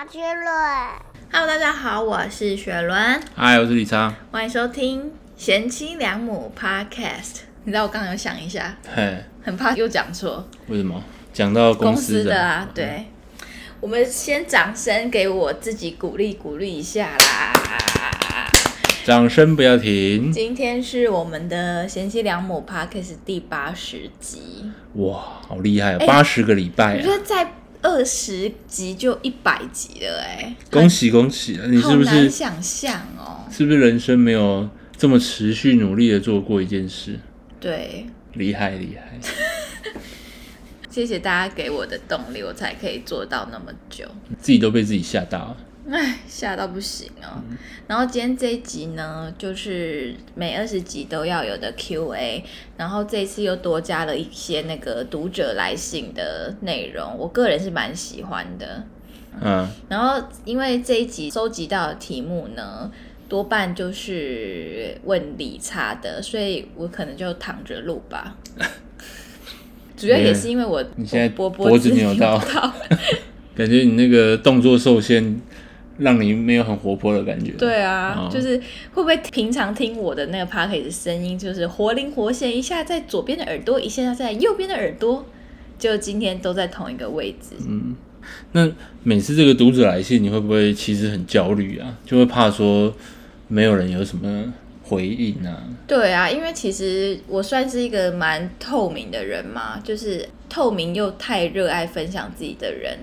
马杰伦，Hello，大家好，我是雪伦，嗨，我是李昌。欢迎收听贤妻良母 Podcast。你知道我刚刚有想一下，嘿，很怕又讲错为什么讲到公司司的啊？对，我们先掌声给我自己鼓励鼓励一下啦！掌声不要停。今天是我们的贤妻良母 Podcast 第八十集，哇，好厉害八十个礼拜啊！我觉得在二十集就一百集了、哎，恭喜恭喜啊！你是不是想象哦。是不是人生没有这么持续努力的做过一件事？对，厉害厉害！谢谢大家给我的动力，我才可以做到那么久。自己都被自己吓到。唉，吓到不行哦。然后今天这一集呢，就是每二十集都要有的 Q&A，然后这一次又多加了一些那个读者来信的内容，我个人是蛮喜欢的。嗯，然后因为这一集收集到的题目呢，多半就是问理查的，所以我可能就躺着录吧。主要也是因为我你现在脖脖子子扭到到 感觉你那个动作受限，让你没有很活泼的感觉。对啊，哦就是会不会平常听我的那个 p o d c a s t 声音，就是活灵活现，一下在左边的耳朵，一下在右边的耳朵，就今天都在同一个位置。嗯那每次这个读者来信，你会不会其实很焦虑啊？就会怕说没有人有什么回应啊？对啊，因为其实我算是一个蛮透明的人嘛，就是透明又太热爱分享自己的人，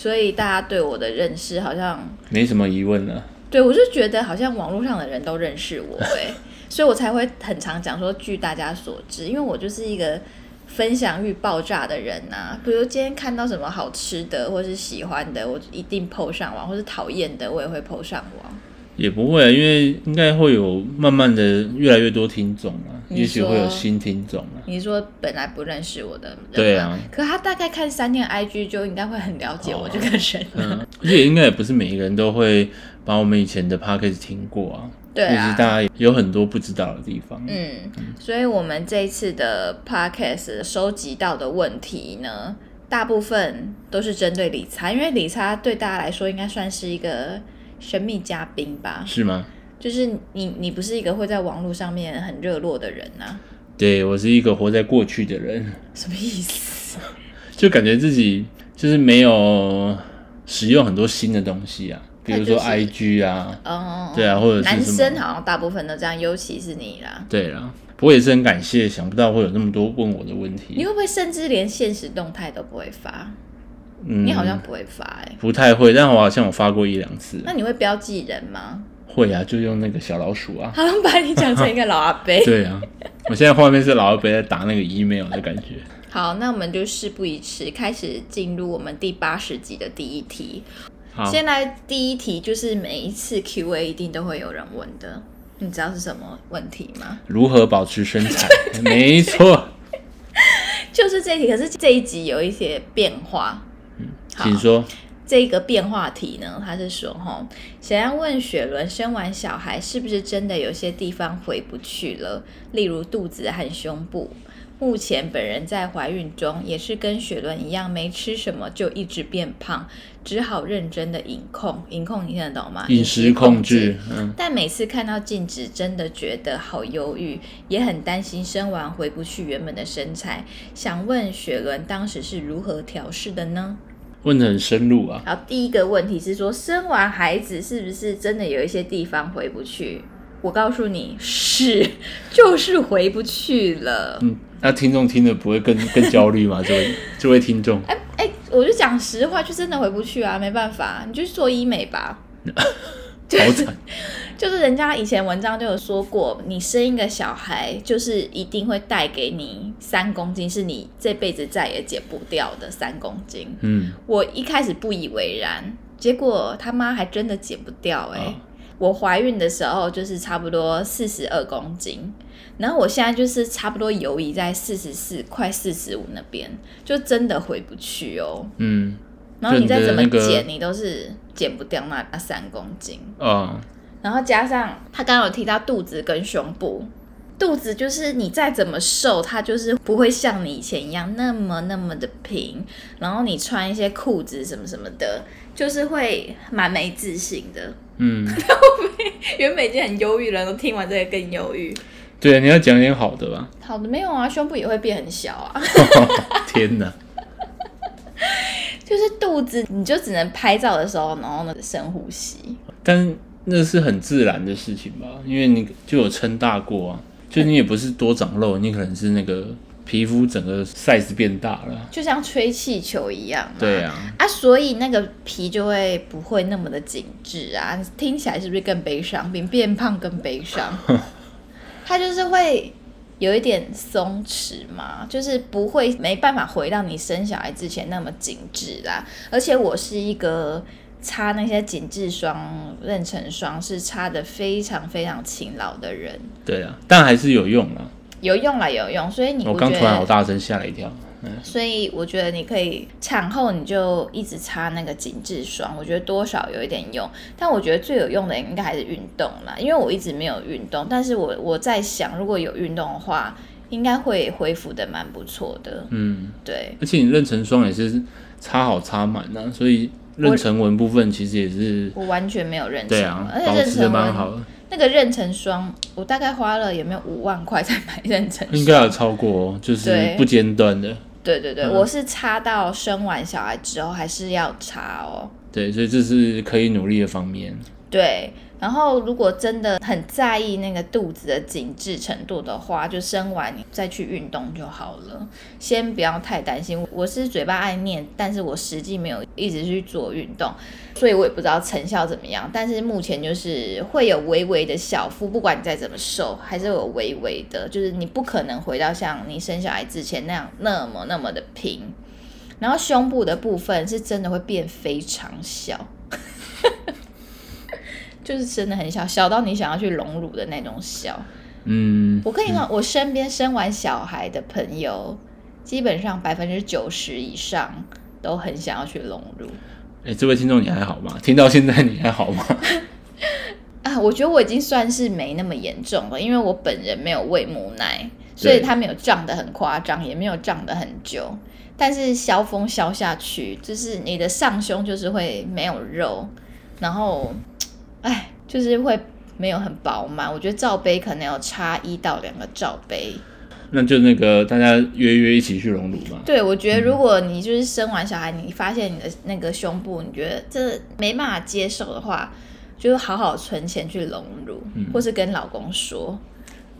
所以大家对我的认识好像，没什么疑问了。对我就觉得好像网络上的人都认识我哎、所以我才会很常讲说据大家所知，因为我就是一个分享欲爆炸的人呐、比如今天看到什么好吃的或是喜欢的，我一定 PO 上网，或是讨厌的我也会 PO 上网。也不会啊，因为应该会有慢慢的越来越多听众啊，也许会有新听众啊。你说本来不认识我的人对啊可他大概看三天 IG 就应该会很了解我这个人了。嗯，而且应该也不是每一个人都会把我们以前的 podcast 听过啊。对啊其实大家有很多不知道的地方。嗯，所以我们这一次的 podcast 收集到的问题呢，大部分都是针对理查，因为理查对大家来说应该算是一个神秘嘉宾吧。是吗？就是你，你不是一个会在网络上面很热络的人呐、对我是一个活在过去的人，什么意思？就感觉自己就是没有使用很多新的东西啊，比如说那就是 IG 啊，哦，对啊或者是男生好像大部分都这样，尤其是你啦。对啦。不过也是很感谢，想不到会有那么多问我的问题你题。会不会甚至连现实动态都不会发？嗯，你好像不会发哎、不太会，但我好像有发过一两次。那你会标记人吗？会啊，就用那个小老鼠啊。好像把你讲成一个老阿伯。对啊，我现在画面是老阿伯在打那个 email 的感觉。好，那我们就事不宜迟，开始进入我们第八十集的第一题。好，现在第一题就是每一次 Q&A 一定都会有人问的，你知道是什么问题吗？如何保持身材？没错，就是这一题，可是这一集有一些变化。好请说。这个变化题呢，他是说哈，想要问雪伦生完小孩是不是真的有些地方回不去了，例如肚子和胸部。目前本人在怀孕中，也是跟雪伦一样，没吃什么就一直变胖，只好认真的饮控。饮控你听得懂吗？饮食控制，嗯，但每次看到镜子，真的觉得好忧郁，也很担心生完回不去原本的身材。想问雪伦当时是如何调试的呢？问的很深入啊。然后第一个问题是说，生完孩子是不是真的有一些地方回不去？我告诉你是，就是回不去了。嗯，那听众听了不会更 更焦虑吗？这位这位听众，哎哎，我就讲实话，就真的回不去啊，没办法，你就去做医美吧。好惨。就是人家以前文章就有说过，你生一个小孩，就是一定会带给你三公斤，是你这辈子再也减不掉的三公斤。嗯，我一开始不以为然，结果他妈还真的减不掉哎、哦我怀孕的时候就是差不多四十二公斤，然后我现在就是差不多游移在四十四、快四十五那边，就真的回不去哦。嗯，然后你再怎么减，你都是减不掉那那三公斤。嗯，然后加上他刚刚有提到肚子跟胸部，肚子就是你再怎么瘦，它就是不会像你以前一样那么那么的平。然后你穿一些裤子什么什么的，就是会蛮没自信的。嗯，原本已经很忧郁了，都听完这个更忧郁。对，你要讲点好的吧。好的，没有啊，胸部也会变很小啊。天哪！就是肚子，你就只能拍照的时候，然后呢深呼吸。但那是很自然的事情吧，因为你就有撑大过啊，就你也不是多长肉，你可能是那个皮肤整个 size 变大了。就像吹气球一样嘛。对啊，啊，所以那个皮就会不会那么的紧致啊，听起来是不是更悲伤？比变胖更悲伤。它就是会有一点松弛嘛，就是不会没办法回到你生小孩之前那么紧致啦。而且我是一个擦那些紧致霜、妊娠霜是擦的非常非常勤劳的人，对啊，但还是有用啊。有用啦，有用。所以你我刚突然好，大声，吓了一跳。所以我觉得你可以产后你就一直擦那个紧致霜，我觉得多少有一点用。但我觉得最有用的应该还是运动啦，因为我一直没有运动，但是我我在想，如果有运动的话，应该会恢复的蛮不错的。嗯，对，而且你妊娠霜也是擦好擦满啊，所以妊娠纹部分其实也是我完全没有妊娠纹，对啊，而且妊保持的娠蛮好的，那个妊娠霜，我大概花了有没有五万块才买妊娠霜？应该有超过哦，就是不间断的。对对对，嗯我是擦到生完小孩之后还是要擦哦。对，所以这是可以努力的方面。对，然后如果真的很在意那个肚子的紧致程度的话，就生完你再去运动就好了，先不要太担心。我是嘴巴爱念，但是我实际没有一直去做运动，所以我也不知道成效怎么样。但是目前就是会有微微的小腹，不管你再怎么瘦，还是有微微的，就是你不可能回到像你生小孩之前那样那么那么的平。然后胸部的部分是真的会变非常小。就是真的很小，小到你想要去隆乳的那种小。嗯，我跟你说，我身边生完小孩的朋友，基本上百分之九十以上都很想要去隆乳哎、这位听众你还好吗？听到现在你还好吗？啊。我觉得我已经算是没那么严重了，因为我本人没有喂母奶，所以它没有胀得很夸张，也没有胀得很久。但是消风消下去，就是你的上胸就是会没有肉，然后，哎，就是会没有很饱满。我觉得罩杯可能要差一到两个罩杯。那就那个大家约约一起去隆乳吧。对，我觉得如果你就是生完小孩，你发现你的那个胸部，你觉得这没办法接受的话，就好好存钱去隆乳，或是跟老公说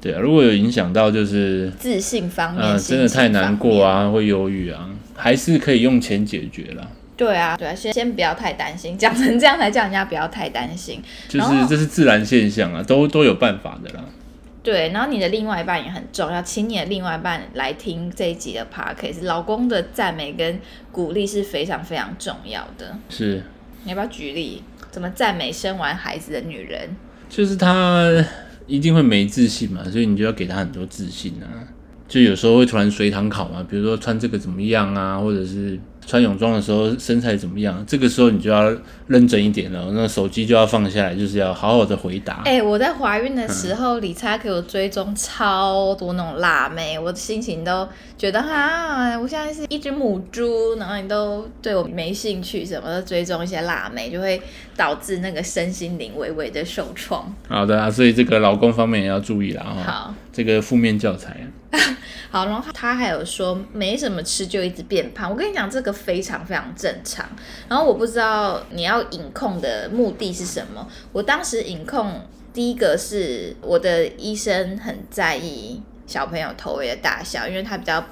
对啊，如果有影响到就是自信方面，呃真的太难过。啊，会忧郁啊，还是可以用钱解决啦。对啊，对啊，先先不要太担心，讲成这样才叫人家不要太担心。就是这是自然现象啊，都都有办法的啦。对，然后你的另外一半也很重要，请你的另外一半来听这一集的 podcast，老公的赞美跟鼓励是非常非常重要的。是，你要不要举例怎么赞美生完孩子的女人？就是她一定会没自信嘛，所以你就要给她很多自信啊。就有时候会突然随堂考嘛，比如说穿这个怎么样啊，或者是穿泳装的时候身材怎么样，这个时候你就要认真一点了，那手机就要放下来，就是要好好的回答。哎、我在怀孕的时候，理查给我追踪超多那种辣妹，我的心情都觉得哈，我现在是一只母猪，然后你都对我没兴趣，什么的追踪一些辣妹，就会导致那个身心灵微微的受创。好的啊，所以这个老公方面也要注意啦哈。好。这个负面教材啊，好，然后他还有说没什么吃就一直变胖，我跟你讲这个非常非常正常。然后我不知道你要饮控的目的是什么。我当时饮控第一个是我的医生很在意小朋友头围的大小，因为他比较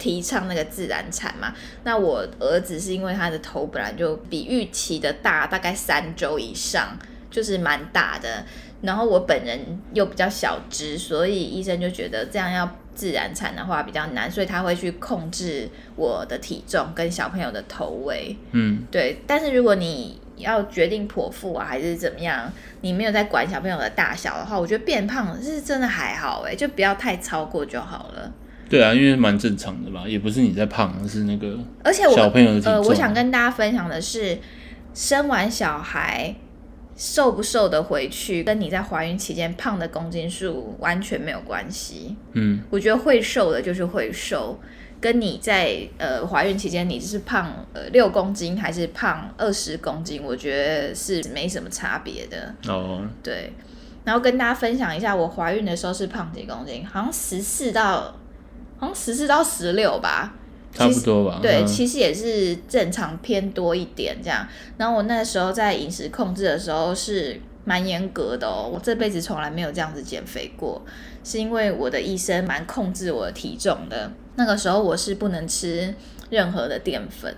提倡那个自然产嘛。那我儿子是因为他的头本来就比预期的大，大概三周以上，就是蛮大的。然后我本人又比较小只，所以医生就觉得这样要自然产的话比较难，所以他会去控制我的体重跟小朋友的头围。嗯，对，但是如果你要决定剖腹啊，还是怎么样，你没有在管小朋友的大小的话，我觉得变胖是真的还好哎，就不要太超过就好了。对啊，因为蛮正常的吧，也不是你在胖，是那个而且我小朋友的体重。呃，我想跟大家分享的是，生完小孩瘦不瘦的回去，跟你在怀孕期间胖的公斤数完全没有关系。嗯，我觉得会瘦的就是会瘦，跟你在呃怀孕期间你是胖呃六公斤还是胖二十公斤，我觉得是没什么差别的。哦，对，然后跟大家分享一下，我怀孕的时候是胖几公斤，好像十四到好像十四到十六吧。差不多吧。对，嗯其实也是正常偏多一点这样。然后我那时候在饮食控制的时候是蛮严格的哦，我这辈子从来没有这样子减肥过，是因为我的医生蛮控制我的体重的。那个时候我是不能吃任何的淀粉。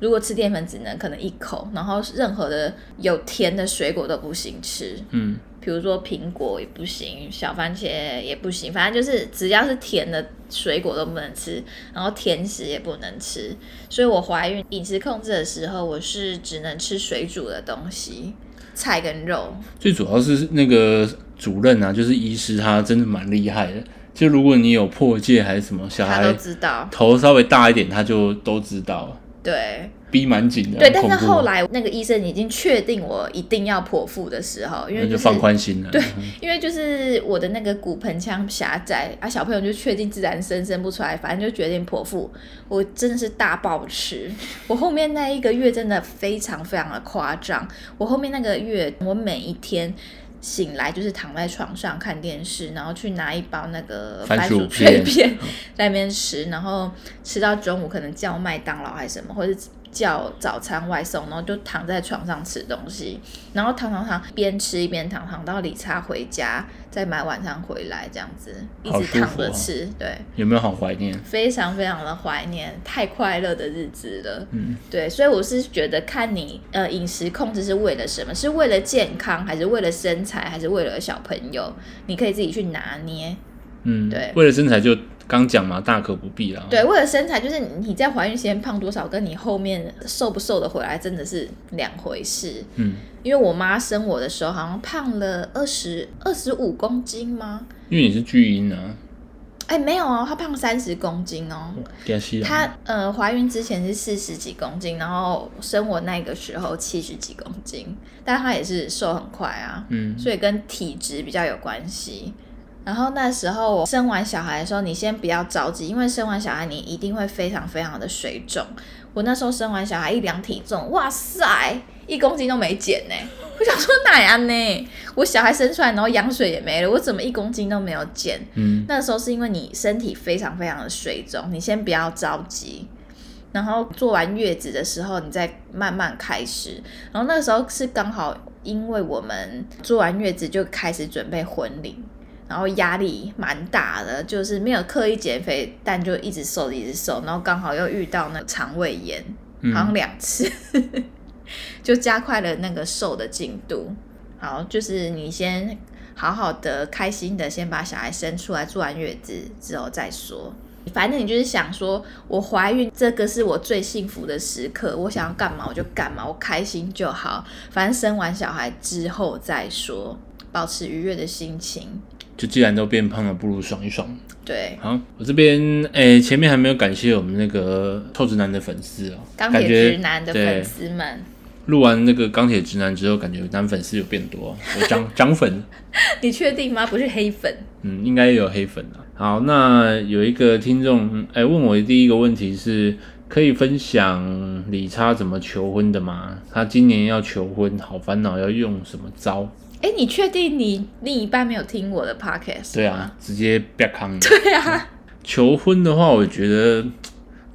如果吃淀粉，只能可能一口，然后任何的有甜的水果都不行吃，嗯，比如说苹果也不行，小番茄也不行，反正就是只要是甜的水果都不能吃，然后甜食也不能吃。所以我怀孕饮食控制的时候，我是只能吃水煮的东西，菜跟肉。最主要是那个主任啊，就是医师，他真的蛮厉害的。就如果你有破戒还是什么，小孩都孩知道，头稍微大一点，他就都知道，对逼蛮紧的。对。但是后来那个医生已经确定我一定要剖腹的时候，因为、就是、就放宽心了。对，因为就是我的那个骨盆腔狭窄啊，小朋友就确定自然生生不出来，反正就决定剖腹。我真的是大暴吃，我后面那一个月真的非常非常的夸张。我后面那个月，我每一天。醒来就是躺在床上看电视，然后去拿一包那个番薯薯脆片片 在那边吃，然后吃到中午可能叫麦当劳还是什么，或者是叫早餐外送，然后就躺在床上吃东西，然后躺躺躺，边吃一边躺，躺到理查回家，再买晚餐回来，这样子一直躺着吃，对，有没有好怀念？非常非常的怀念，太快乐的日子了。嗯，对，所以我是觉得看你呃饮食控制是为了什么？是为了健康，还是为了身材，还是为了小朋友？你可以自己去拿捏。嗯，对为了身材就刚讲嘛，大可不必啦。对，为了身材，就是你在怀孕期间胖多少，跟你后面瘦不瘦的回来真的是两回事。嗯，因为我妈生我的时候好像胖了二十二十五公斤吗？因为你是巨婴啊，哎，没有哦，她胖三十公斤哦。她呃怀孕之前是四十几公斤，然后生我那个时候七十几公斤，但她也是瘦很快啊，嗯，所以跟体质比较有关系。然后那时候我生完小孩的时候，你先不要着急，因为生完小孩你一定会非常非常的水肿。我那时候生完小孩一量体重，哇塞，一公斤都没减呢。我想说哪样呢？我小孩生出来，然后羊水也没了，我怎么一公斤都没有减？嗯，那时候是因为你身体非常非常的水肿，你先不要着急，然后做完月子的时候，你再慢慢开始。然后那个时候是刚好，因为我们做完月子就开始准备婚礼，然后压力蛮大的，就是没有刻意减肥，但就一直瘦一直瘦，然后刚好又遇到那个肠胃炎，嗯好像两次，就加快了那个瘦的进度。好，就是你先好好的、开心的先把小孩生出来，做完月子之后再说。反正你就是想说，我怀孕这个是我最幸福的时刻，我想要干嘛我就干嘛，我开心就好。反正生完小孩之后再说，保持愉悦的心情。就既然都变胖了，不如爽一爽。对，好，我这边诶、前面还没有感谢我们那个臭直男的粉丝哦，钢铁感觉直男的粉丝们，录完那个钢铁直男之后，感觉男粉丝有变多，有涨涨 粉，你确定吗？不是黑粉？嗯，应该有黑粉啊。好，那有一个听众哎、问我第一个问题是，可以分享理查怎么求婚的吗？他今年要求婚，好烦恼，要用什么招？哎，你确定你另一半没有听我的 podcast？对啊，，直接啪康。对啊，求婚的话，我觉得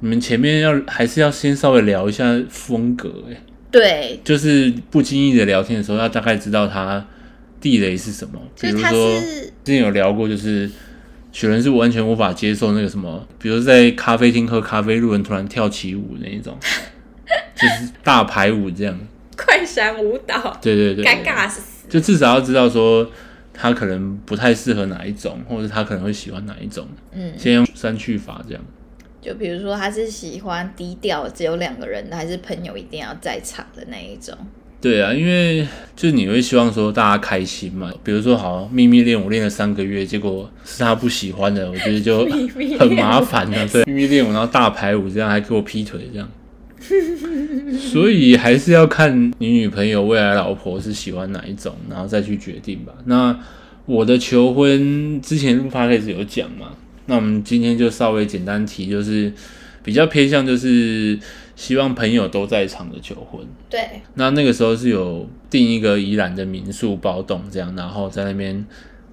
你们前面要还是要先稍微聊一下风格，哎，对，就是不经意的聊天的时候，要大概知道他地雷是什么。比如说之前有聊过，就是雪人是完全无法接受那个什么，比如在咖啡厅喝咖啡，路人突然跳起舞那一种，就是大排舞这样。快闪舞蹈，对对对，尴尬死。就至少要知道说他可能不太适合哪一种，或者他可能会喜欢哪一种，嗯，先用删去法这样。就比如说他是喜欢低调，只有两个人的，还是朋友一定要在场的那一种？对啊，因为就是你会希望说大家开心嘛。比如说，好秘密练舞练了三个月，结果是他不喜欢的，我觉得就 很麻烦的、对，秘密练舞，然后大排舞这样，还给我劈腿这样。所以还是要看你女朋友未来老婆是喜欢哪一种，然后再去决定吧。那我的求婚之前录 p o d 有讲嘛，那我们今天就稍微简单提，就是比较偏向就是希望朋友都在场的求婚。对，那那个时候是有订一个宜兰的民宿包栋这样，然后在那边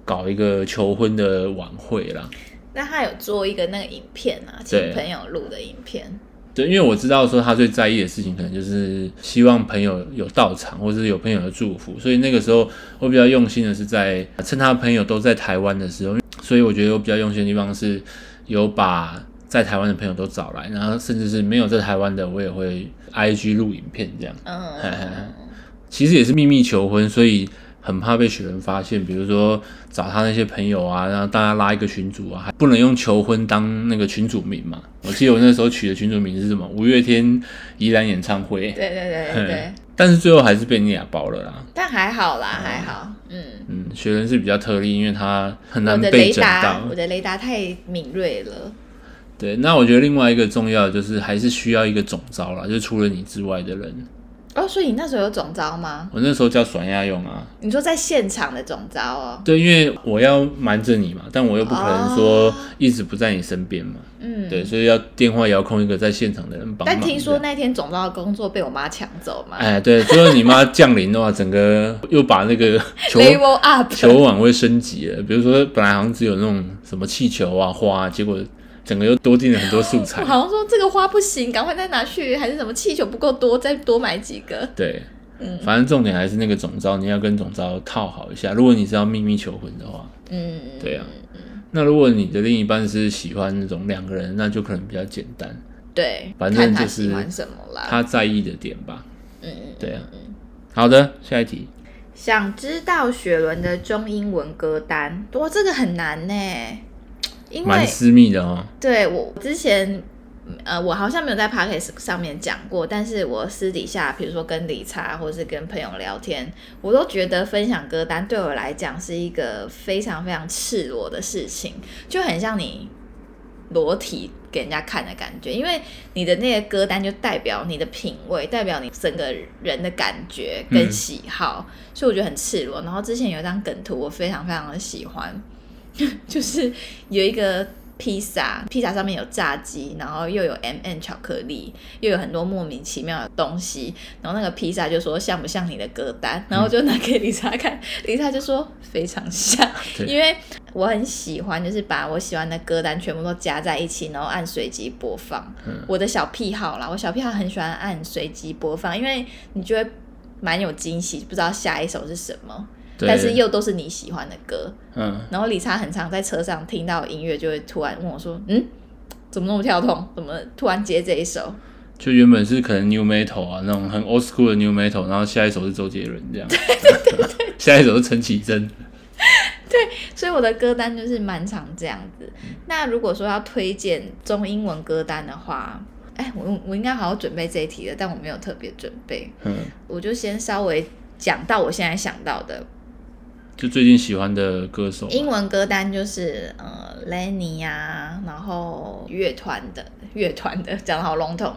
搞一个求婚的晚会啦。那他有做一个那个影片啊，请朋友录的影片。对，因为我知道说他最在意的事情，可能就是希望朋友有到场，或者是有朋友的祝福，所以那个时候我比较用心的是在趁他朋友都在台湾的时候，所以我觉得我比较用心的地方是有把在台湾的朋友都找来，然后甚至是没有在台湾的，我也会 IG 录影片这样。嗯，其实也是秘密求婚，所以很怕被雪人发现。比如说找他那些朋友啊，然后大家拉一个群组啊，还不能用求婚当那个群主名嘛。我记得我那时候取的群主名是什么？五月天宜兰演唱会。对对对对对，但是最后还是被你俩包了啦。但还好啦，还好。嗯，嗯，雪人是比较特例，因为他很难被整雷达，到我。的雷达太敏锐了。对，那我觉得另外一个重要的就是还是需要一个总招啦，就是除了你之外的人。哦，所以你那时候有总招吗？我那时候叫甩亚用啊，你说在现场的总招哦。对，因为我要瞒着你嘛，但我又不可能说哦一直不在你身边嘛。嗯，对，所以要电话遥控一个在现场的人帮忙。但听说那天总招的工作被我妈抢走嘛哎，对，最后你妈降临的话，整个又把那个 球 up。球网会升级了。比如说，本来好像只有那种什么气球啊、花啊，结果整个又多进了很多素材 我。好像说这个花不行，赶快再拿去，还是什么气球不够多，再多买几个。对，嗯反正重点还是那个总招，你要跟总招套好一下。如果你是要秘密求婚的话，嗯，对啊。那如果你的另一半是喜欢那种两个人，那就可能比较简单，对，反正就是。他在意的点吧。嗯嗯，对啊。好的，下一题。想知道雪伦的中英文歌单，哇，这个很难呢，因为蛮私密的哦。对我之前。呃，我好像没有在 podcast 上面讲过，但是我私底下，比如说跟理查或者是跟朋友聊天，我都觉得分享歌单对我来讲是一个非常非常赤裸的事情，就很像你裸体给人家看的感觉，因为你的那个歌单就代表你的品味，代表你整个人的感觉跟喜好，所以我觉得很赤裸。然后之前有一张梗图，我非常非常的喜欢，就是有一个。披萨，披萨上面有炸鸡，然后又有 M、N 巧克力，又有很多莫名其妙的东西。然后那个披萨就说像不像你的歌单？然后就拿给 李莎看，李莎就说非常像，因为我很喜欢，就是把我喜欢的歌单全部都加在一起，然后按随机播放。我的小癖好啦，我小癖好很喜欢按随机播放，因为你就会蛮有惊喜，不知道下一首是什么。对但是又都是你喜欢的歌，嗯，然后理查很常在车上听到音乐，就会突然问我说：“嗯，怎么那么跳动？怎么突然接这一首就原本是可能 new metal 啊，那种很 old school 的 new metal，然后下一首是周杰伦这样，下一首是陈绮贞。？”对所以我的歌单就是蛮常这样子。那如果说要推荐中英文歌单的话，哎，我我应该好好准备这一题的，但我没有特别准备，嗯，我就先稍微讲到我现在想到的就最近喜欢的歌手，英文歌单，就是呃 Lenny 呀、然后乐团的乐团的讲的好笼统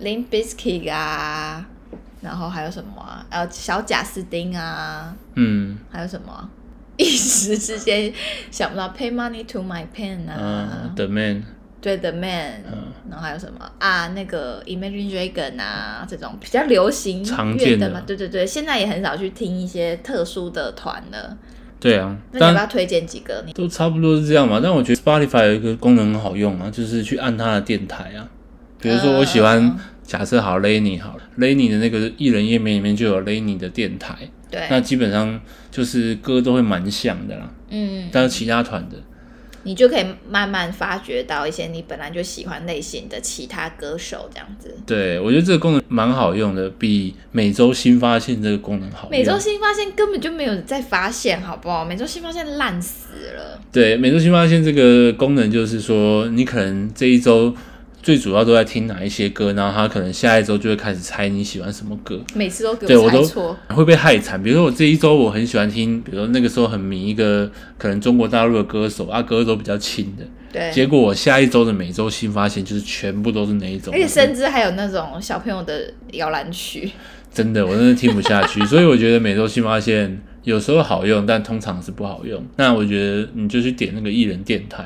，Limp Bizkit 啊，然后还有什么啊？呃，小贾斯汀啊，嗯。还有什么啊、一时之间想不到，Pay Money to My Pen 啊。嗯，，The Man，对 The Man，、嗯然后还有什么啊？那个 Imagine Dragon 啊，这种比较流行常见的嘛，对对对，现在也很少去听一些特殊的团了。对啊，那你要不要推荐几个？你都差不多是这样嘛。但我觉得 Spotify 有一个功能很好用啊，就是去按它的电台啊。比如说我喜欢，嗯假设好 Lenny 好了，Lenny 的那个艺人页面里面就有 Lenny 的电台，对，那基本上就是歌都会蛮像的啦。嗯，但是其他团的，你就可以慢慢发掘到一些你本来就喜欢类型的其他歌手这样子。对我觉得这个功能蛮好用的，比每周新发现这个功能好用。每周新发现根本就没有在发现，好不好？每周新发现烂死了。对，每周新发现这个功能就是说，你可能这一周最主要都在听哪一些歌，然后他可能下一周就会开始猜你喜欢什么歌，每次都给对我都猜错，会被害惨。比如说我这一周我很喜欢听，比如说那个时候很迷一个可能中国大陆的歌手啊，歌都比较轻的，对，结果我下一周的每周新发现就是全部都是那一种，而且甚至还有那种小朋友的摇篮曲。真的我真的听不下去，所以我觉得每周新发现有时候好用，但通常是不好用。那我觉得你就去点那个艺人电台。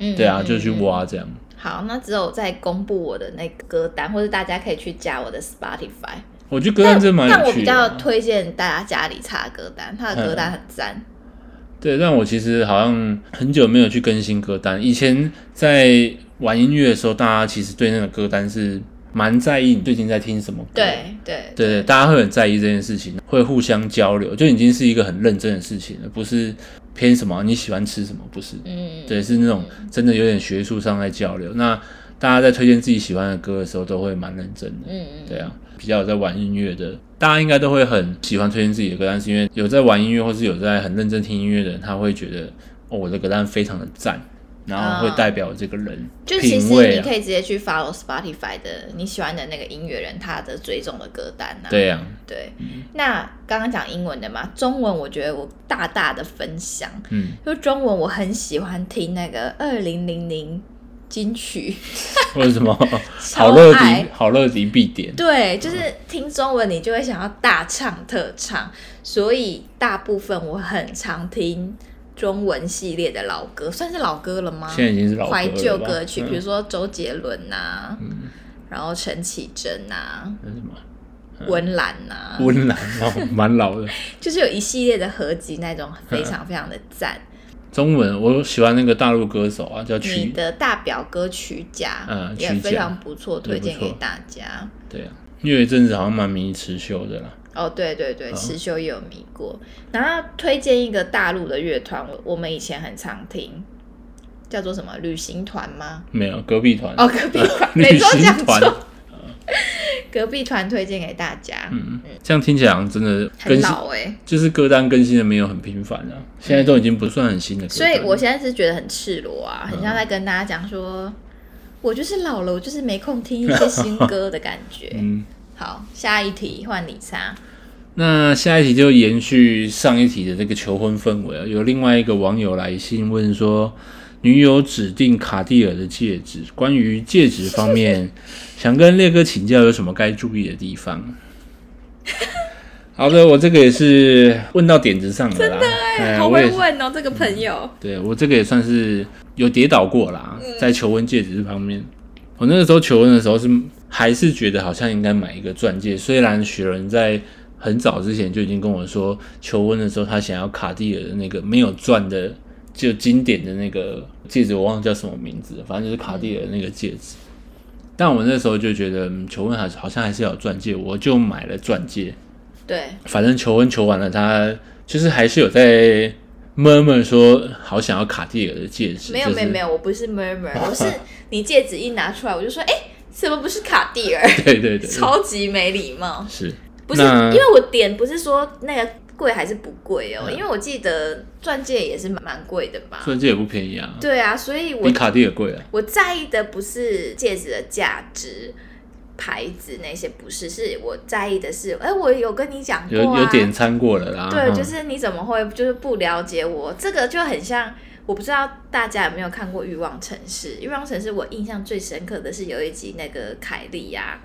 嗯对啊，嗯就去嗯挖这样。好，那只有再公布我的那个歌单，或者大家可以去加我的 Spotify。我觉得歌单真蛮但我比较。推荐大家家里插歌单，他的歌单很赞。对，但我其实好像很久没有去更新歌单。以前在玩音乐的时候，大家其实对那个歌单是蛮在意你最近在听什么歌。对对对对，大家会很在意这件事情，会互相交流，就已经是一个很认真的事情了，不是偏什么你喜欢吃什么，不是。嗯，对，是那种真的有点学术上在交流。那大家在推荐自己喜欢的歌的时候，都会蛮认真的。嗯嗯，对啊，比较有在玩音乐的，大家应该都会很喜欢推荐自己的歌单，是因为有在玩音乐或是有在很认真听音乐的人，他会觉得哦，我的歌单非常的赞，然后会代表这个人就其实你可。以直接去 follow Spotify 的你喜欢的那个音乐人他的追踪的歌单啊。对呀、对，那刚刚讲英文的嘛，中文我觉得我大大的分享，嗯，就中文我很喜欢听那个二零零零金曲，为什么？超 好乐爱。迪，好乐迪必点。对，就是听中文你就会想要大唱特唱，所以大部分我很常听中文系列的老歌，算是老歌了吗？现在已经是老歌怀旧歌曲，嗯比如说周杰伦呐、然后陈绮贞呐？温岚呐，温岚哦，蛮老的。就是有一系列的合集，那种非常非常的赞。中文我喜欢那个大陆歌手啊，叫你曲，的大表哥曲家，嗯也非常不错，推荐给大家。对啊，因为有一阵子好像蛮迷持秀的啦。哦，对对对，池修也有迷过。然后推荐一个大陆的乐团，我我们以前很常听，叫做什么？旅行团吗？没有隔壁团。哦，隔壁团，旅行团，讲错。隔壁团推荐给大家，嗯嗯，这样听起来真的很老哎、就是歌单更新的没有很频繁啊，现在都已经不算很新的歌单。所以我现在是觉得很赤裸啊，很像在跟大家讲说，我就是老了，我就是没空听一些新 歌的感觉。嗯，好，下一题换你猜。那下一题就延续上一题的这个求婚氛围啊，有另外一个网友来信问说，女友指定卡地尔的戒指，关于戒指方面，想跟烈哥请教有什么该注意的地方。好的，我这个也是问到点子上了啦，哎好我也是会问哦，这个朋友。对我这个也算是有跌倒过啦，嗯在求婚戒指这方面，我那个时候求婚的时候是还是觉得好像应该买一个钻戒，虽然雪人在很早之前就已经跟我说，求婚的时候他想要卡地尔的那个没有钻的，就经典的那个戒指，我忘了叫什么名字，反正就是卡地尔的那个戒指。但我那时候就觉得，嗯求婚还是好像还是要有钻戒，我就买了钻戒。对，反正求婚求完了，他就是还是有在 murmur 说好想要卡地尔的戒指。没有就是没有没有，我不是 murmur，我是你戒指一拿出来，我就说，哎、怎么不是卡地尔？对对对，超级没礼貌。是不是，因为我点不是说那个贵还是不贵哦，因为我记得钻戒也是蛮贵的吧。钻戒也不便宜啊，对啊，所以我比卡地尔贵啊。我在意的不是戒指的价值。牌子那些不是，是我在意的是，哎、我有跟你讲过、啊，有有点餐过了啦，对，就是你怎么会就是不了解我？这个就很像，我不知道大家有没有看过《欲望城市》。《欲望城市》我印象最深刻的是有一集那个凯莉呀、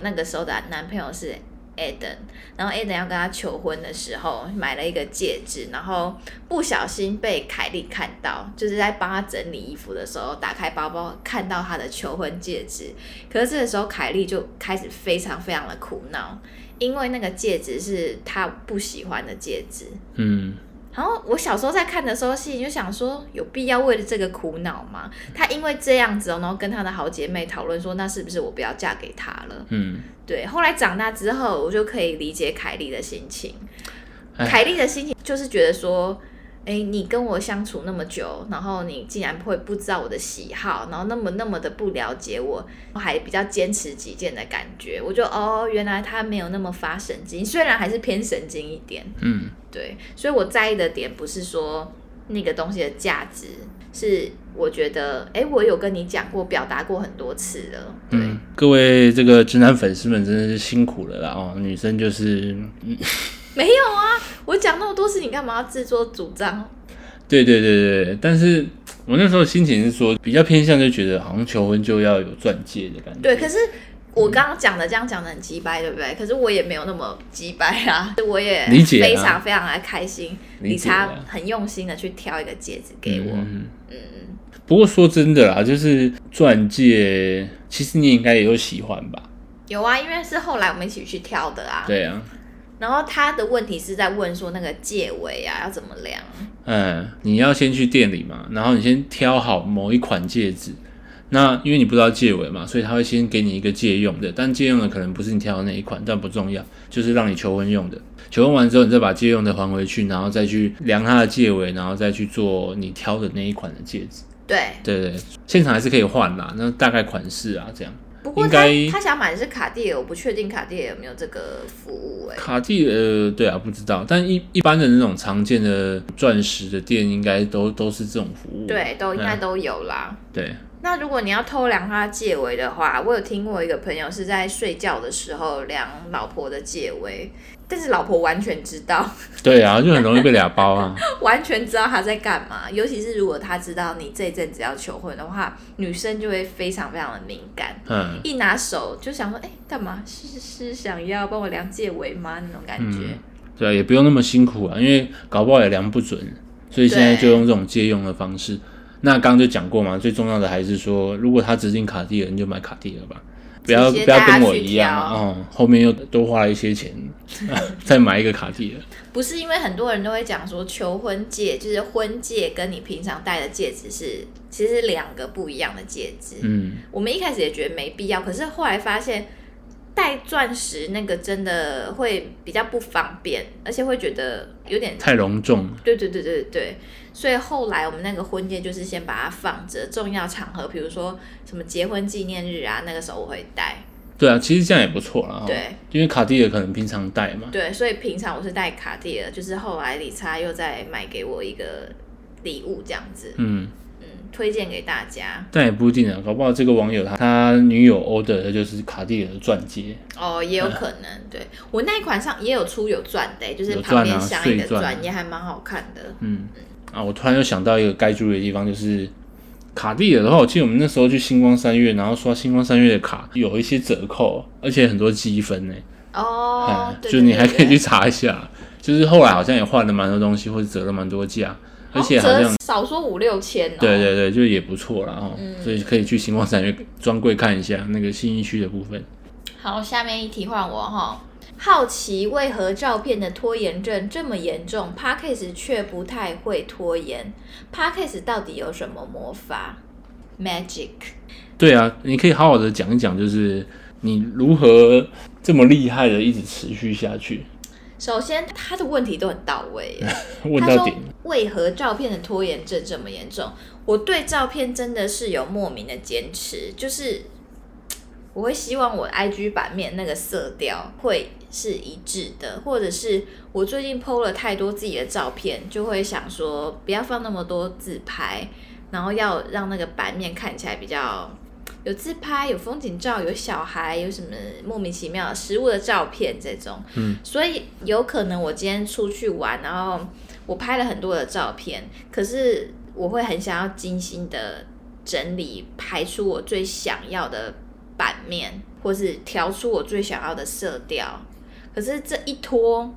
那个时候的男朋友是 Eden，然后 Eden 要跟她求婚的时候买了一个戒指，然后不小心被凯莉看到，就是在帮他整理衣服的时候打开包包看到他的求婚戒指，可是这个时候凯莉就开始非常非常的苦恼，因为那个戒指是她不喜欢的戒指。嗯，然后我小时候在看的时候，心里就想说，有必要为了这个苦恼吗？她因为这样子哦，然后跟她的好姐妹讨论说，那是不是我不要嫁给他了？嗯，对，后来长大之后，我就可以理解凯莉的心情。哎凯莉的心情就是觉得说，哎，你跟我相处那么久，然后你竟然会不知道我的喜好，然后那么那么的不了解我，还比较坚持己见的感觉，我就哦，原来他没有那么发神经，虽然还是偏神经一点，嗯，对，所以我在意的点不是说那个东西的价值，是我觉得，哎，我有跟你讲过，表达过很多次了，对。嗯，各位这个直男粉丝们真的是辛苦了啦哦，女生就是，嗯 没有啊，我讲那么多事，你干嘛要自作主张？对对对对对，但是我那时候心情是说比较偏向，就觉得好像求婚就要有钻戒的感觉。对，可是我刚刚讲的这样讲的很鸡掰，对不对？可是我也没有那么鸡掰啊，我也理解啊非常非常的开心，理查理解啊很用心的去挑一个戒指给我。嗯嗯不过说真的啦，就是钻戒，其实你应该也有喜欢吧？有啊，因为是后来我们一起去挑的啊。对啊，然后他的问题是在问说那个戒围啊要怎么量？嗯，你要先去店里嘛，然后你先挑好某一款戒指。那因为你不知道戒尾嘛，所以他会先给你一个借用的，但借用的可能不是你挑的那一款，但不重要，就是让你求婚用的。求婚完之后，你再把借用的还回去，然后再去量它的戒尾，然后再去做你挑的那一款的戒指。对，对对，对现场还是可以换啦，那大概款式啊这样。不过他他想买的是卡地亚，我不确定卡地亚有没有这个服务哎、卡地呃，对啊，不知道，但一一般的那种常见的钻石的店，应该都都是这种服务。对，都应该都有啦。对，那如果你要偷量他戒围的话，我有听过一个朋友是在睡觉的时候量老婆的戒围，但是老婆完全知道，对啊，就很容易被俩包啊。完全知道他在干嘛。尤其是如果他知道你这一阵子要求婚的话，女生就会非常非常的敏感，嗯，一拿手就想说，哎、干嘛？是是想要帮我量戒围吗？那种感觉。对啊，也不用那么辛苦啊，因为搞不好也量不准，所以现在就用这种借用的方式。那刚刚就讲过嘛，最重要的还是说，如果他指定卡地尔，你就买卡地尔吧，不要不要跟我一样挑哦、后面又多花了一些钱，再买一个卡地尔。不是因为很多人都会讲说，求婚戒就是婚戒跟你平常戴的戒指是其实是两个不一样的戒指。嗯，我们一开始也觉得没必要，可是后来发现戴钻石那个真的会比较不方便，而且会觉得有点。太隆重了。对对对对对，所以后来我们那个婚戒就是先把它放着，重要场合，比如说什么结婚纪念日啊，那个时候我会戴。对啊，其实这样也不错啦。哈对，因为卡地尔可能平常戴嘛。对，所以平常我是戴卡地尔，就是后来理查又再买给我一个礼物这样子，嗯，嗯，推荐给大家。但也不一定啊，搞不好这个网友他他女友 order 的就是卡地尔的钻戒。哦，也有可能，对我那一款上也有出有钻的，就是旁边镶一个钻钻，也还蛮好看的。嗯嗯，啊，我突然又想到一个该注意的地方，就是卡地尔的话，我记得我们那时候去星光三月，然后刷星光三月的卡有一些折扣，而且很多积分呢。哦就是你还可以去查一下，就是后来好像也换了蛮多东西，或者折了蛮多价，而且好像。少说五六千哦。对对对，就也不错了哦，嗯所以可以去星光三月专柜看一下那个新一区的部分。好，下面一题换我哈。好奇为何照片的拖延症这么严重 p a c k a g e 却不太会拖延 p a c k a g e 到底有什么魔法？Magic？对啊，你可以好好的讲一讲，就是你如何这么厉害的一直持续下去，首先，他的问题都很到位。问到点。为何照片的拖延症这么严重？我对照片真的是有莫名的坚持，就是我会希望我 IG 版面那个色调会是一致的，或者是我最近 PO 了太多自己的照片，就会想说不要放那么多自拍，然后要让那个版面看起来比较有自拍、有风景照、有小孩、有什么莫名其妙的食物的照片这种。嗯，所以有可能我今天出去玩，然后我拍了很多的照片，可是我会很想要精心的整理，排出我最想要的版面，或是调出我最想要的色调。可是这一拖，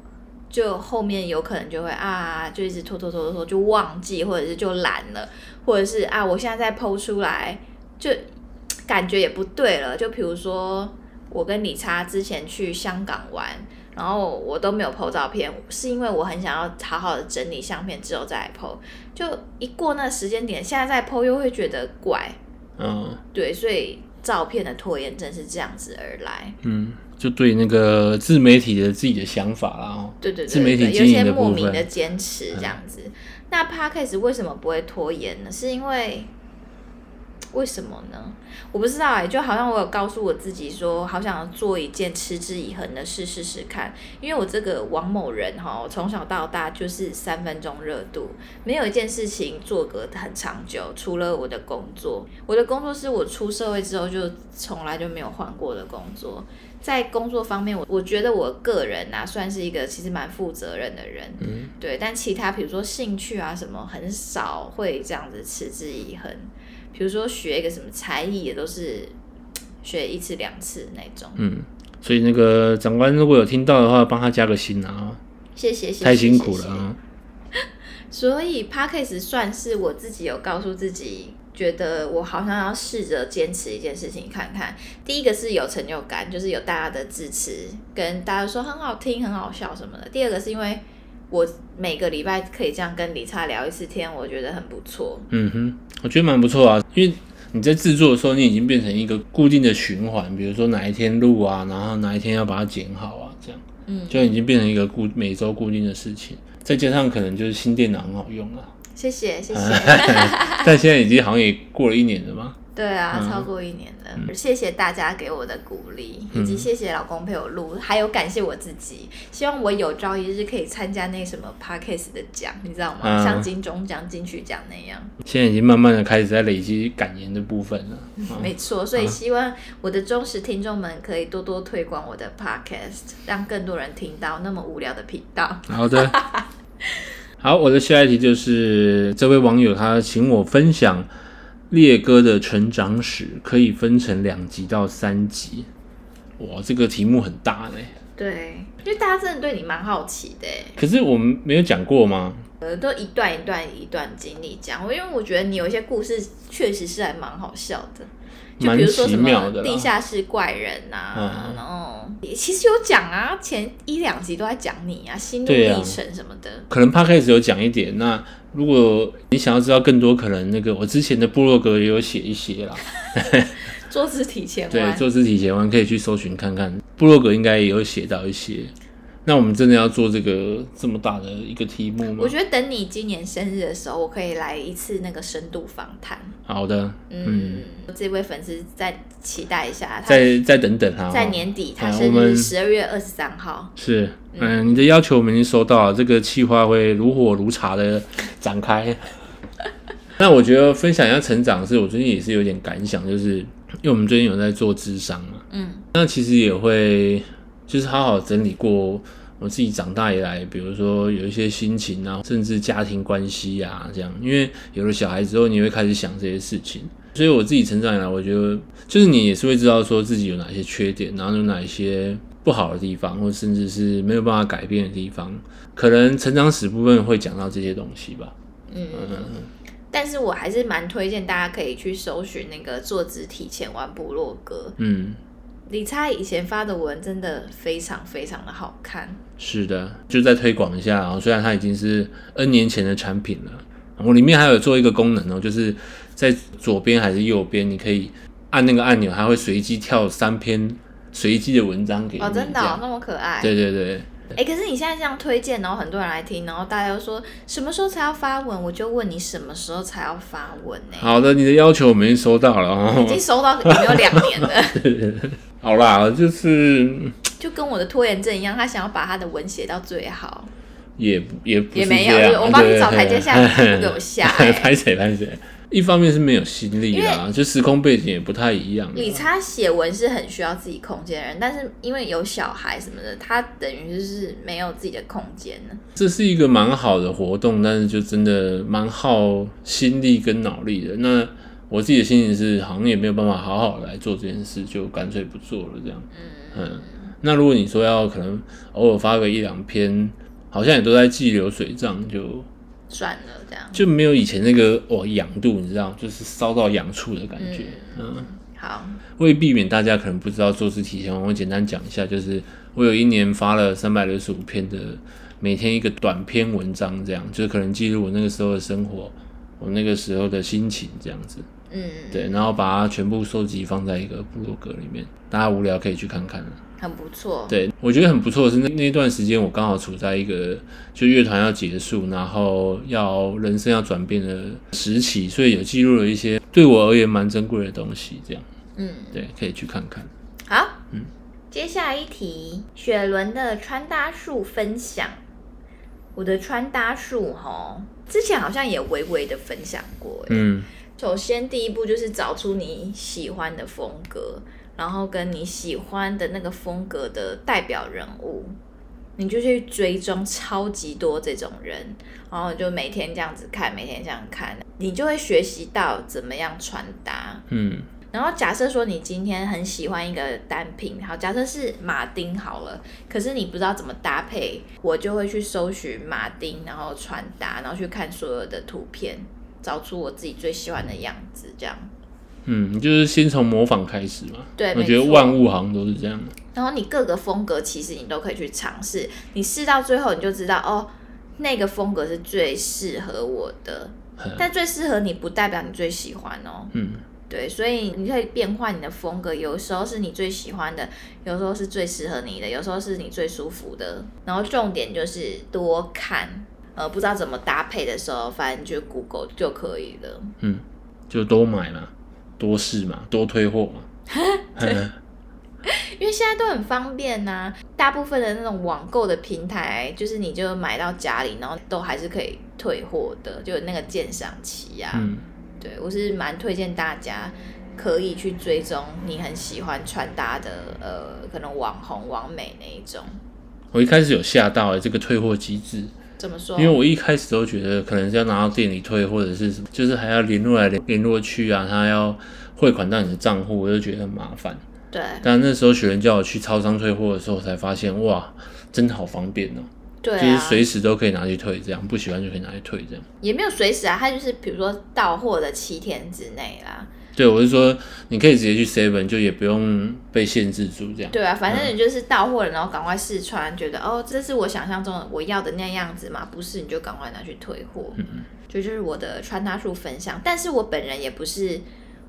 就后面有可能就会啊，就一直拖拖拖拖拖，就忘记，或者是就懒了，或者是啊，我现在再剖出来，就感觉也不对了。就比如说，我跟李查之前去香港玩，然后我都没有 PO 照片，是因为我很想要好好的整理相片之后再来 PO。就一过那时间点，现在再 PO 又会觉得怪，嗯对，所以照片的拖延症是这样子而来。嗯，就对那个自媒体的自己的想法啦哦。对对自媒体对对，有一些莫名的分，坚持这样子。那 podcast 为什么不会拖延呢？是因为为什么呢？我不知道哎、就好像我有告诉我自己说，好想做一件持之以恒的事试试看。因为我这个王某人哈，我从小到大就是三分钟热度，没有一件事情做个很长久，除了我的工作。我的工作是我出社会之后就从来就没有换过的工作。在工作方面，我我觉得我个人啊，算是一个其实蛮负责任的人，嗯，对。但其他比如说兴趣啊什么，很少会这样子持之以恒。比如说学一个什么才艺，也都是学一次两次那种。嗯，所以那个长官如果有听到的话，帮他加个薪啊，谢谢谢谢，太辛苦谢谢了啊。所以 podcast 算是我自己有告诉自己，觉得我好像要试着坚持一件事情看看。第一个是有成就感，就是有大家的支持，跟大家说很好听、很好笑什么的。第二个是因为我每个礼拜可以这样跟李差聊一次天，我觉得很不错。嗯哼，我觉得蛮不错啊，因为你在制作的时候，你已经变成一个固定的循环，比如说哪一天录啊，然后哪一天要把它剪好啊，这样，嗯，就已经变成一个固每周固定的事情。再加上可能就是新电脑很好用啊，谢谢谢谢。但现在已经好像也过了一年了嘛。对啊，嗯超过一年了。谢谢大家给我的鼓励，以及谢谢老公陪我录，还有感谢我自己。希望我有朝一日可以参加那什么 podcast 的奖，你知道吗？嗯像金钟奖、金曲奖那样。现在已经慢慢的开始在累积感言的部分了。啊没错，所以希望我的忠实听众们可以多多推广我的 podcast，让更多人听到那么无聊的频道。好的，好，我的下一题就是这位网友他请我分享烈哥的成长史，可以分成两集到三集。哇，这个题目很大嘞。对，因为大家真的对你蛮好奇的，可是我们没有讲过吗？呃，都一段一段一段经历讲。因为我觉得你有一些故事确实是还蛮好笑的。就比如说什么蛮奇妙的地下室怪人呐、嗯然后其实有讲啊，前一两集都在讲你啊，心路对啊历程什么的。可能 podcast 有讲一点。那如果你想要知道更多，可能那个我之前的部落格也有写一些啦。坐姿体前对，弯，做肢体前弯可以去搜寻看看，部落格应该也有写到一些。那我们真的要做这个这么大的一个题目吗我？觉得等你今年生日的时候，我可以来一次那个深度访谈。好的，嗯，这位粉丝再期待一下，再再等等哈。在年底，他啊生日十二月二十三号。是，嗯，你的要求我们已经收到了，这个计划会如火如茶的展开。那我觉得分享一下成长是，我最近也是有点感想，就是因为我们最近有在做智商嘛，嗯，那其实也会就是好好整理过我自己长大以来，比如说有一些心情啊，甚至家庭关系啊，这样，因为有了小孩之后，你会开始想这些事情。所以我自己成长以来，我觉得就是你也是会知道说自己有哪些缺点，然后有哪一些不好的地方，或甚至是没有办法改变的地方。可能成长史部分会讲到这些东西吧。嗯，但是我还是蛮推荐大家可以去搜寻那个坐姿体前弯部落格，嗯，理查以前发的文真的非常非常的好看。是的，就再推广一下。然后虽然它已经是 N 年前的产品了，我里面还有做一个功能哦，就是在左边还是右边，你可以按那个按钮，它会随机跳三篇随机的文章给你。哦，真的、哦那么可爱。对对对，哎、可是你现在这样推荐，然后很多人来听，然后大家又说什么时候才要发文，我就问你什么时候才要发文呢、好的，你的要求我们已经收到了。已哦。经收到有没有两年了？好啦，就是就跟我的拖延症一样，他想要把他的文写到最好，也也也没有是，我帮你找台阶下你还不给我下欸拍谁拍谁。一方面是没有心力啦，就时空背景也不太一样啦。理查写文是很需要自己空间的人，但是因为有小孩什么的，他等于就是没有自己的空间了。这是一个蛮好的活动，但是就真的蛮耗心力跟脑力的。那我自己的心情是，好像也没有办法好好来做这件事，就干脆不做了这样。嗯，那如果你说要可能偶尔发个一两篇，好像也都在记流水账，就算了，这样就没有以前那个哦痒度，你知道，就是烧到痒处的感觉。嗯好。为避免大家可能不知道做事体前，我简单讲一下，就是我有一年发了三百六十五篇的每天一个短篇文章，这样就是可能记录我那个时候的生活，我那个时候的心情这样子，嗯，对，然后把它全部收集放在一个部落格里面，大家无聊可以去看看。很不错。对，我觉得很不错的是那那段时间我刚好处在一个就乐团要结束，然后要人生要转变的时期，所以有记录了一些对我而言蛮珍贵的东西，这样嗯，对，可以去看看。好，嗯接下来一题，雪伦的穿搭术分享。我的穿搭术哈，之前好像也微微的分享过。欸嗯首先第一步就是找出你喜欢的风格，然后跟你喜欢的那个风格的代表人物，你就去追踪超级多这种人，然后就每天这样子看，每天这样看，你就会学习到怎么样穿搭。嗯然后假设说你今天很喜欢一个单品，好，假设是马丁好了，可是你不知道怎么搭配，我就会去搜寻马丁，然后穿搭，然后去看所有的图片，找出我自己最喜欢的样子，这样。嗯，你就是先从模仿开始嘛。对，我觉得万物好像都是这样。然后你各个风格其实你都可以去尝试，你试到最后你就知道哦，那个风格是最适合我的，但最适合你不代表你最喜欢哦。嗯，对，所以你可以变换你的风格，有时候是你最喜欢的，有时候是最适合你的，有时候是你最舒服的。然后重点就是多看，呃，不知道怎么搭配的时候，反正就 Google 就可以了。嗯，就多买嘛，多试嘛，多退货嘛。嗯。因为现在都很方便呐、大部分的那种网购的平台，就是你就买到家里，然后都还是可以退货的，就有那个鉴赏期呀、嗯，对我是蛮推荐大家可以去追踪你很喜欢穿搭的，呃，可能网红、网美那一种。我一开始有吓到哎、这个退货机制，怎么说？因为我一开始都觉得可能是要拿到店里退，或者是什么就是还要联络来联联络去啊，他要汇款到你的账户，我就觉得很麻烦。对但那时候学人叫我去超商退货的时候，我才发现哇，真的好方便哦、就是对啊，随时都可以拿去退，这样不喜欢就可以拿去退，这样。也没有随时啊，他就是比如说到货的七天之内啦。对，我是说你可以直接去 Seven，就也不用被限制住这样。对啊，反正你就是到货了，然后赶快试穿，觉得哦，这是我想象中的我要的那样子嘛，不是你就赶快拿去退货。嗯就就是我的穿搭术分享，但是我本人也不是，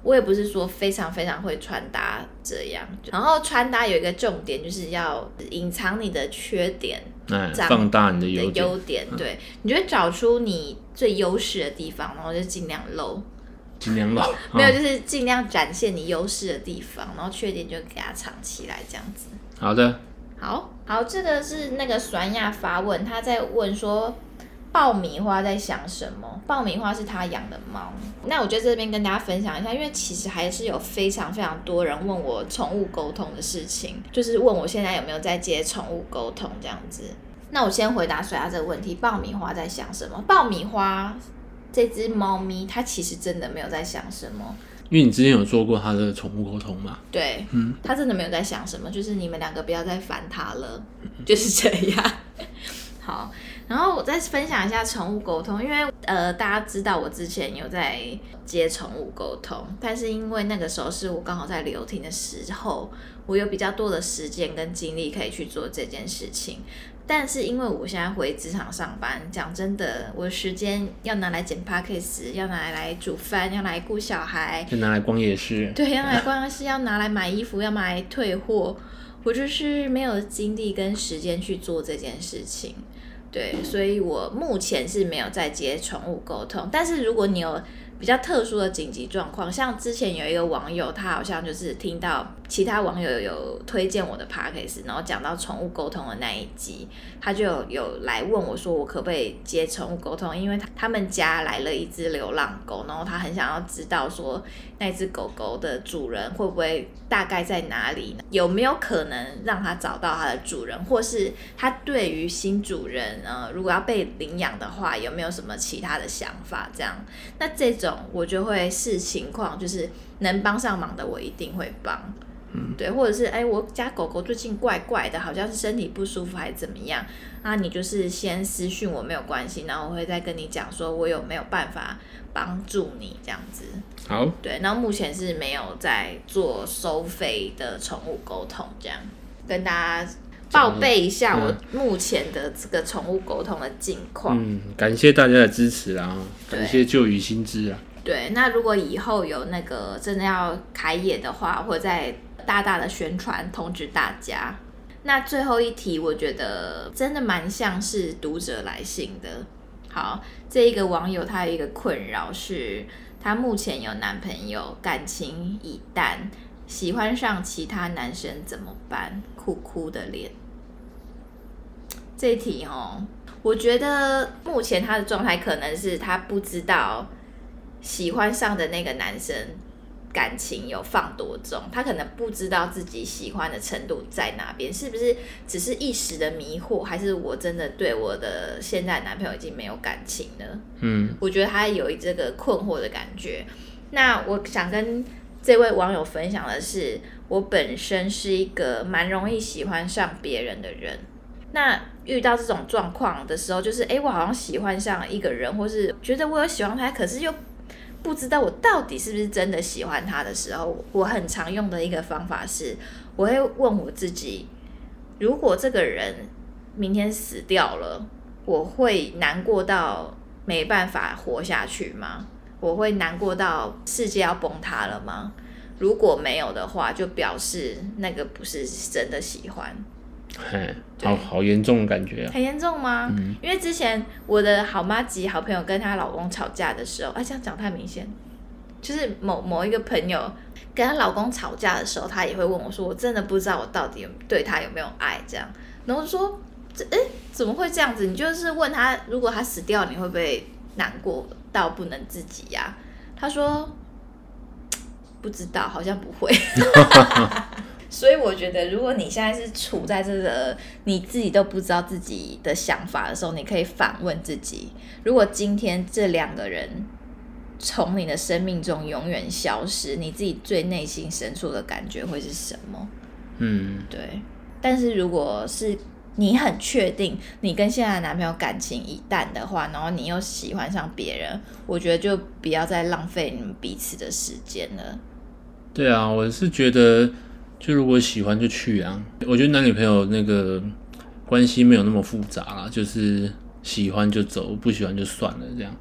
我也不是说非常非常会穿搭这样。然后穿搭有一个重点，就是要隐藏你的缺点哎，放大你的的优点。优点，对，你就会找出你最优势的地方，然后就尽量露。尽量老。没有，就是尽量展现你优势的地方，然后缺点就给它藏起来，这样子。好的，好好，这个是那个酸亚发问，他在问说爆米花在想什么？爆米花是他养的猫。那我就在这边跟大家分享一下，因为其实还是有非常非常多人问我宠物沟通的事情，就是问我现在有没有在接宠物沟通这样子。那我先回答水鸭这个问题，爆米花在想什么？爆米花这只猫咪，它其实真的没有在想什么。因为你之前有做过它的宠物沟通嘛，对，嗯，他真的没有在想什么，就是你们两个不要再烦它了，就是这样。好，然后我再分享一下宠物沟通，因为呃，大家知道我之前有在接宠物沟通，但是因为那个时候是我刚好在留停的时候，我有比较多的时间跟精力可以去做这件事情。但是因为我现在回职场上班，讲真的，我的时间要拿来剪 p a c k a g e 要拿来煮饭，要拿来顾小孩，要拿来逛夜市。对，要拿来逛夜市要拿来买衣服，要拿来退货，我就是没有精力跟时间去做这件事情。对，所以我目前是没有在接宠物沟通。但是如果你有比较特殊的紧急状况，像之前有一个网友，他好像就是听到其他网友有推荐我的 p a c k a g e 然后讲到宠物沟通的那一集，他就有有来问我说，我可不可以接宠物沟通？因为他他们家来了一只流浪狗，然后他很想要知道说那只狗狗的主人会不会大概在哪里，有没有可能让它找到它的主人，或是他对于新主人呃，如果要被领养的话，有没有什么其他的想法？这样，那这种我就会视情况，就是能帮上忙的，我一定会帮。嗯，对，或者是哎，我家狗狗最近怪怪的，好像是身体不舒服还是怎么样？那，你就是先私讯我没有关系，然后我会再跟你讲说我有没有办法帮助你这样子。好，对，然后目前是没有在做收费的宠物沟通，这样跟大家报备一下我目前的这个宠物沟通的近况。嗯，感谢大家的支持啦，感谢旧雨新知啊。对，那如果以后有那个真的要开业的话，会再大大的宣传通知大家。那最后一题，我觉得真的蛮像是读者来信的。好，这一个网友他有一个困扰是，他目前有男朋友，感情已淡，喜欢上其他男生怎么办？哭哭的脸。这一题哦，我觉得目前他的状态可能是他不知道喜欢上的那个男生感情有放多重，他可能不知道自己喜欢的程度在哪边，是不是只是一时的迷惑，还是我真的对我的现在男朋友已经没有感情了？嗯，我觉得他有这个困惑的感觉。那我想跟这位网友分享的是，我本身是一个蛮容易喜欢上别人的人。那遇到这种状况的时候，就是诶，我好像喜欢上一个人，或是觉得我有喜欢他，可是又不知道我到底是不是真的喜欢他的时候，我很常用的一个方法是，我会问我自己：如果这个人明天死掉了，我会难过到没办法活下去吗？我会难过到世界要崩塌了吗？如果没有的话，就表示那个不是真的喜欢。嘿，好好严重的感觉啊！很严重吗？因为之前我的好妈吉好朋友跟她老公吵架的时候，啊，这样讲太明显，就是某某一个朋友跟她老公吵架的时候，她也会问我说：“我真的不知道我到底有对他有没有爱。”这样，然后说：“这哎，怎么会这样子？你就是问他，如果他死掉，你会不会难过到不能自己呀？”他说：“不知道，好像不会。”所以我觉得，如果你现在是处在这个你自己都不知道自己的想法的时候，你可以反问自己：如果今天这两个人从你的生命中永远消失，你自己最内心深处的感觉会是什么？嗯，对。但是如果是你很确定你跟现在的男朋友感情已淡的话，然后你又喜欢上别人，我觉得就不要再浪费你们彼此的时间了。对啊，我是觉得。就如果喜欢就去啊，我觉得男女朋友那个关系没有那么复杂啦，就是喜欢就走，不喜欢就算了，这样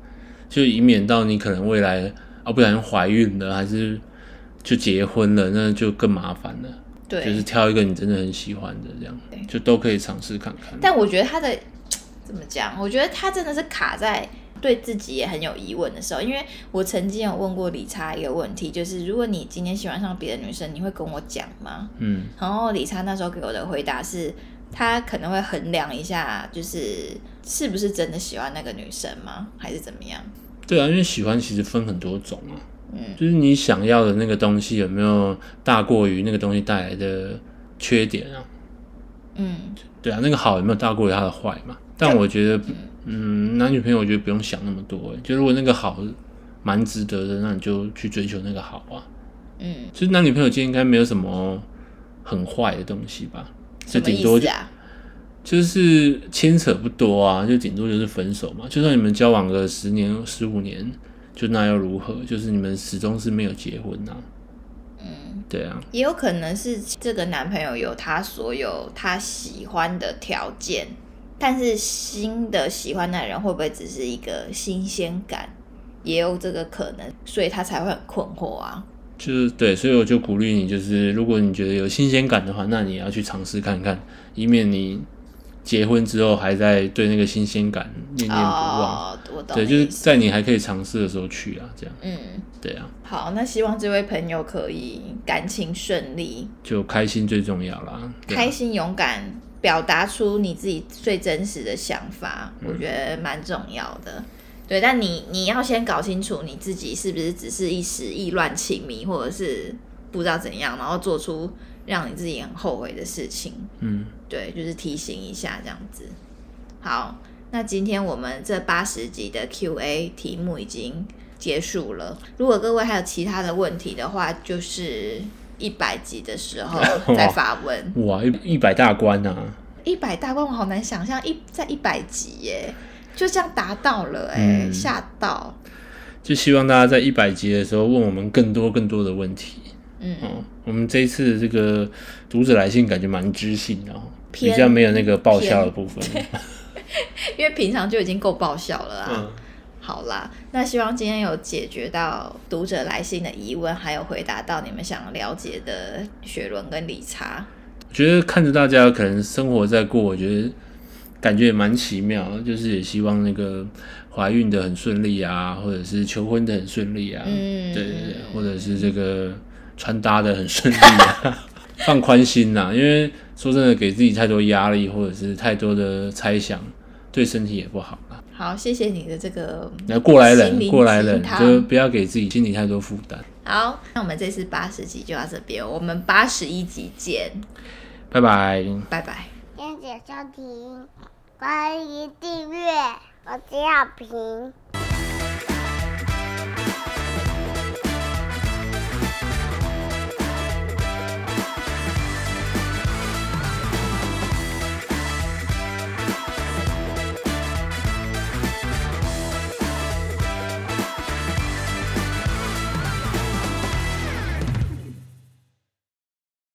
就以免到你可能未来啊不小心怀孕了，还是就结婚了，那就更麻烦了。对，就是挑一个你真的很喜欢的，这样就都可以尝试看看。但我觉得他的怎么讲？我觉得他真的是卡在。对自己也很有疑问的时候，因为我曾经有问过理查一个问题，就是如果你今天喜欢上别的女生，你会跟我讲吗？嗯，然后理查那时候给我的回答是，他可能会衡量一下，就是是不是真的喜欢那个女生吗，还是怎么样？对啊，因为喜欢其实分很多种啊，嗯，就是你想要的那个东西有没有大过于那个东西带来的缺点啊？嗯，对啊，那个好有没有大过于它的坏嘛？但我觉得。嗯，男女朋友我觉得不用想那么多，就如果那个好蛮值得的，那你就去追求那个好啊。嗯，其实男女朋友间应该没有什么很坏的东西吧？就顶多啊？就是牵扯不多啊，就顶多就是分手嘛。就算你们交往个十年、十五年，就那又如何？就是你们始终是没有结婚呐。嗯，对啊，也有可能是这个男朋友有他所有他喜欢的条件。但是新的喜欢的人会不会只是一个新鲜感，也有这个可能，所以他才会很困惑啊。就是对，所以我就鼓励你，就是如果你觉得有新鲜感的话，那你要去尝试看看，以免你结婚之后还在对那个新鲜感念念不忘。哦，我懂。对，就是在你还可以尝试的时候去啊，这样。嗯，对啊。好，那希望这位朋友可以感情顺利，就开心最重要啦。开心勇敢。表达出你自己最真实的想法，我觉得蛮重要的。对，但你你要先搞清楚你自己是不是只是一时意乱情迷，或者是不知道怎样，然后做出让你自己很后悔的事情。嗯，对，就是提醒一下这样子。好，那今天我们这八十集的 Q&A 题目已经结束了。如果各位还有其他的问题的话，就是。一百集的时候再发问哇，一一百大关啊！一百大关我好难想象，一在一百集耶，就这样达到了哎，吓到！就希望大家在一百集的时候问我们更多更多的问题。嗯，我们这一次这个读者来信感觉蛮知性的，比较没有那个爆笑的部分，因为平常就已经够爆笑了啊。好啦，那希望今天有解决到读者来信的疑问，还有回答到你们想了解的雪伦跟理查。我觉得看着大家可能生活在过，我觉得感觉也蛮奇妙，就是也希望那个怀孕的很顺利啊，或者是求婚的很顺利啊，嗯，对对对，或者是这个穿搭的很顺利啊，放宽心呐，因为说真的，给自己太多压力或者是太多的猜想，对身体也不好。好，谢谢你的这个那过来人，过来人，就不要给自己心理太多负担。好，那我们这次八十集就到这边，我们八十一集见，拜拜，拜拜，谢谢收听，欢迎订阅，我是小平。